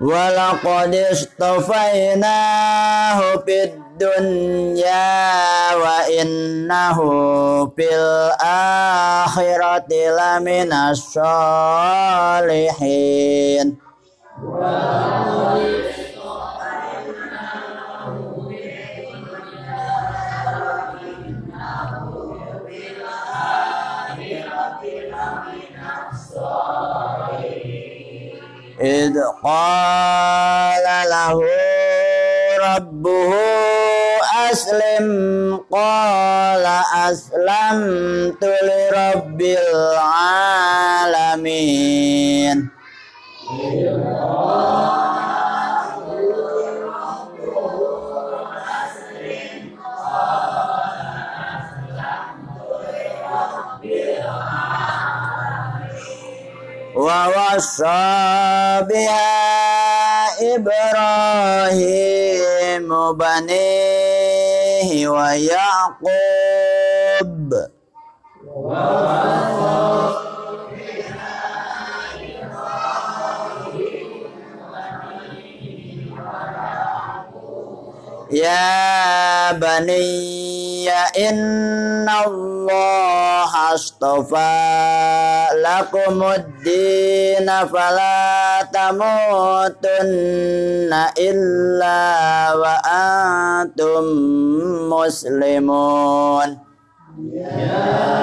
ولقد اصطفيناه في الدنيا وإنه في الآخرة لمن الصالحين إذ قال له ربه أسلم قال أسلمت لرب العالمين ووصى بها إبراهيم بنيه ويعقوب يا بني إن الله اصطفى لكم الدين فلا تموتن إلا وأنتم مسلمون يا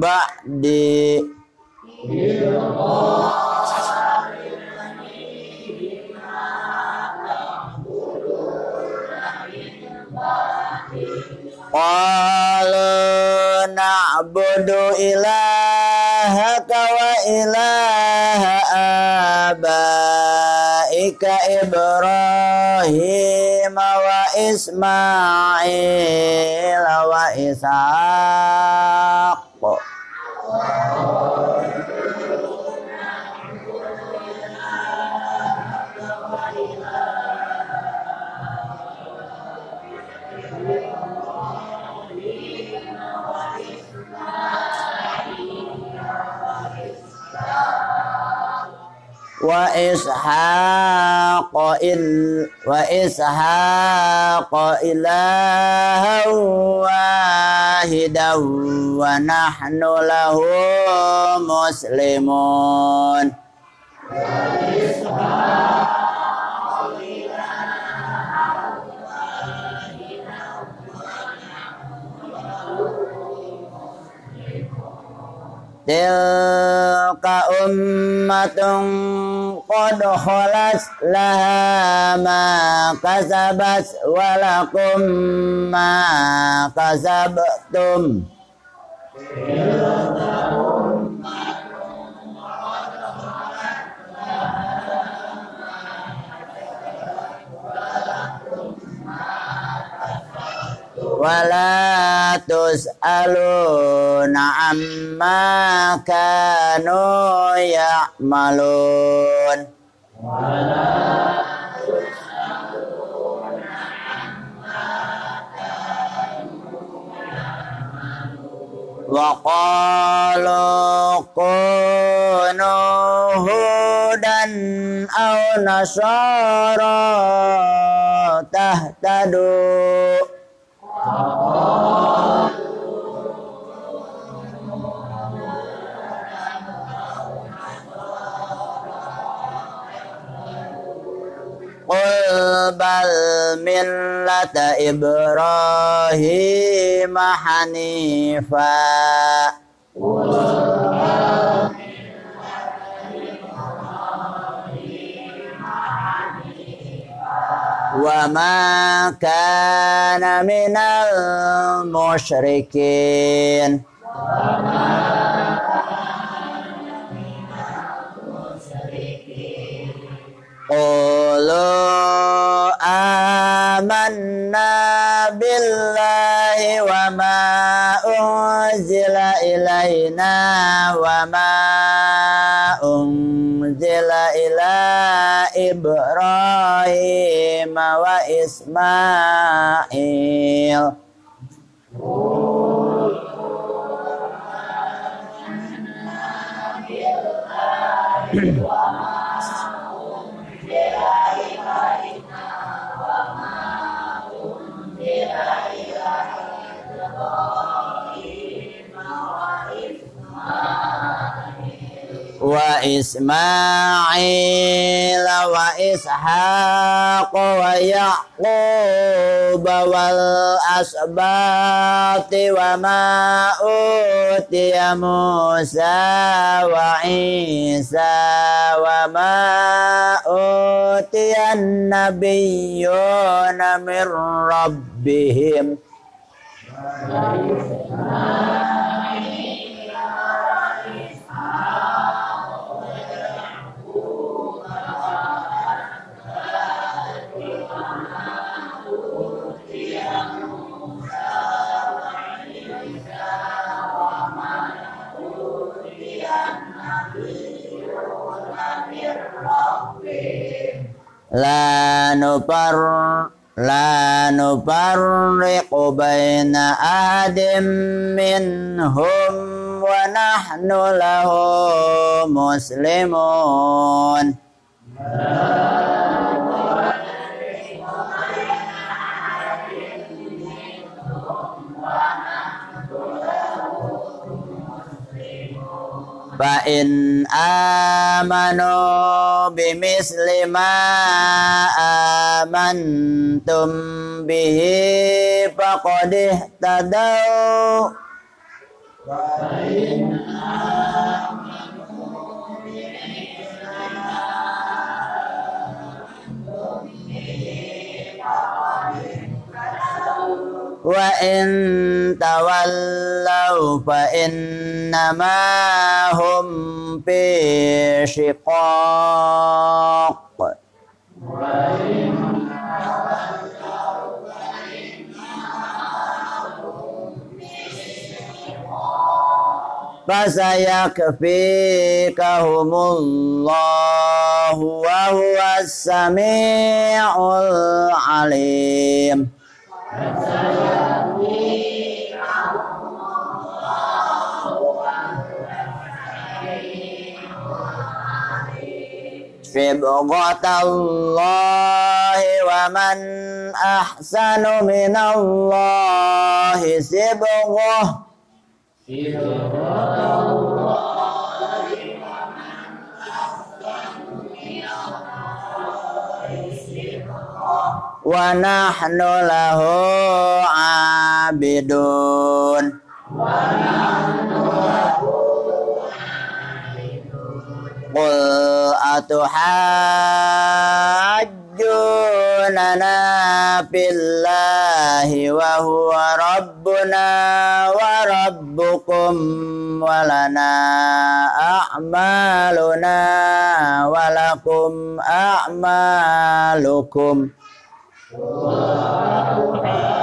ba'di Qalu na'budu ilaha wa ilaha abaika Ibrahim wa Ismail wa Ishaq wa ishaqa il wa ishaqa ilaha wahidaw wa nahnu lahu muslimun Tilka ummatun qad khalas laha ma kasabat walakum ma kasabtum ولا تسألون عما كانوا يعملون ولا وقالوا كونوا hudan au nasara tahtadu millata Ibrahim hanifa. Wa ma kana minal musyrikin. Qulu amanna billahi wa ma unzila ilaina wa ma unzila ila Ibrahim wa Ismail wa Ismail wa Ishaq wa Yaqub wal asbati wa ma utiya la nupar la nufarriqu baina ahadin minhum wa nahnu lahu muslimun فإن آمنوا بمثل ما آمنتم به فقد اهتدوا فإن آمنوا bihi faqad ihtadaw fa in wa in tawallaw fa innama hum fi shiqaq fasayakfikahumullahu wa huwas sami'ul alim صبغة الله ومن أحسن من الله صبغة ونحن له عابدون قل أتحاجوننا في الله وهو ربنا وربكم ولنا أعمالنا ولكم أعمالكم wa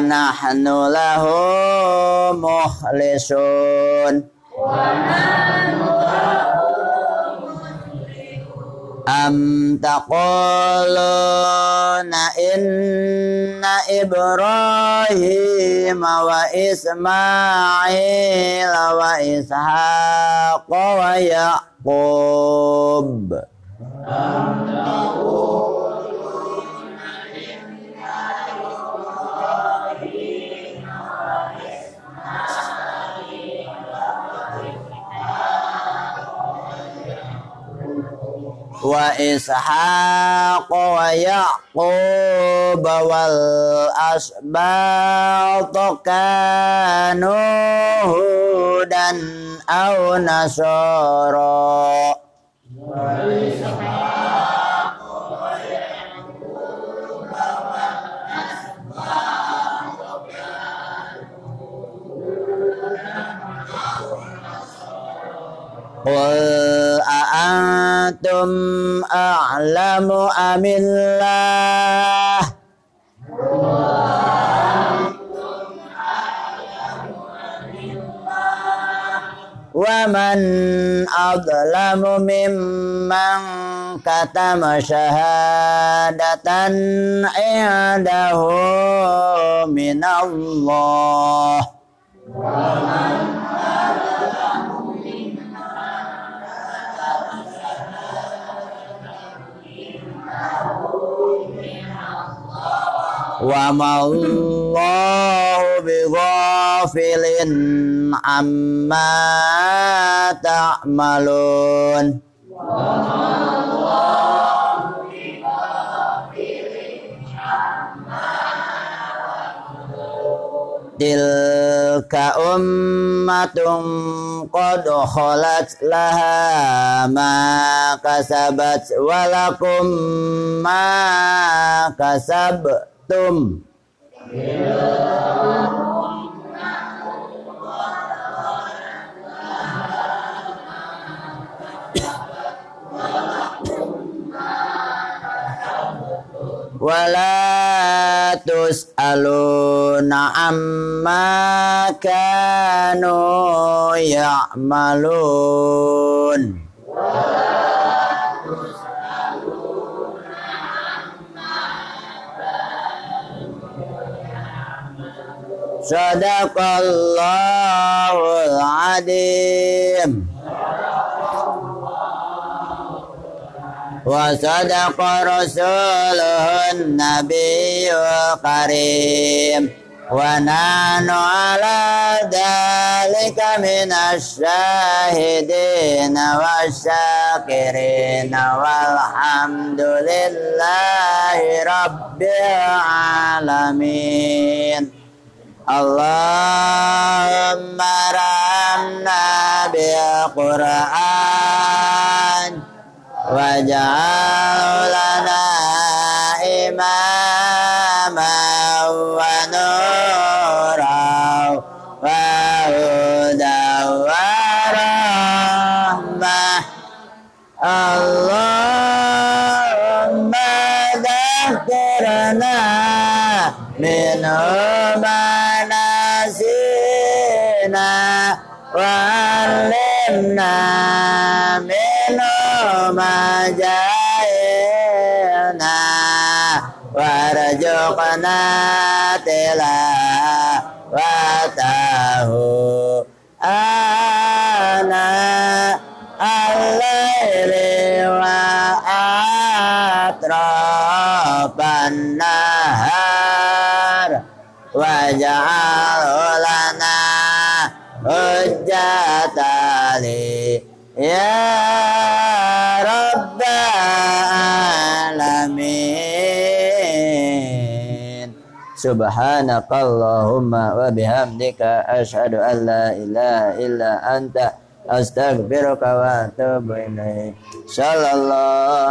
nahnu lahu muhlisun am taquluna inna ibrahim wa ismail wa ishaq wa yaqub Amin. Asbat kanu hudan aw nasara. Wa ishaq a'antum a'lamu amillah. Wa man adlamu mimman katama syahadatan i'adahu minallah wa mallahu bighafilin amma ta'malun. Tilka ummatum qad khalat laha ma kasabat walakum ma kasab antum. Wala tus'aluna amma kanu ya'malun صدق الله العظيم. وصدق رسوله النبي الكريم. ونحن على ذلك من الشاهدين والشاكرين. والحمد لله رب العالمين. Allahumma ramna bil Qur'an waj'al وعلمنا منه ما جاهلنا وارزقنا تلاوته أنا الليل وأطراف النهار واجعل لنا hujjatali ya rabbal alamin. Subhanakallahumma wa bihamdika asyhadu an la ilaha illa anta astaghfiruka wa atubu ilaik. Sallallahu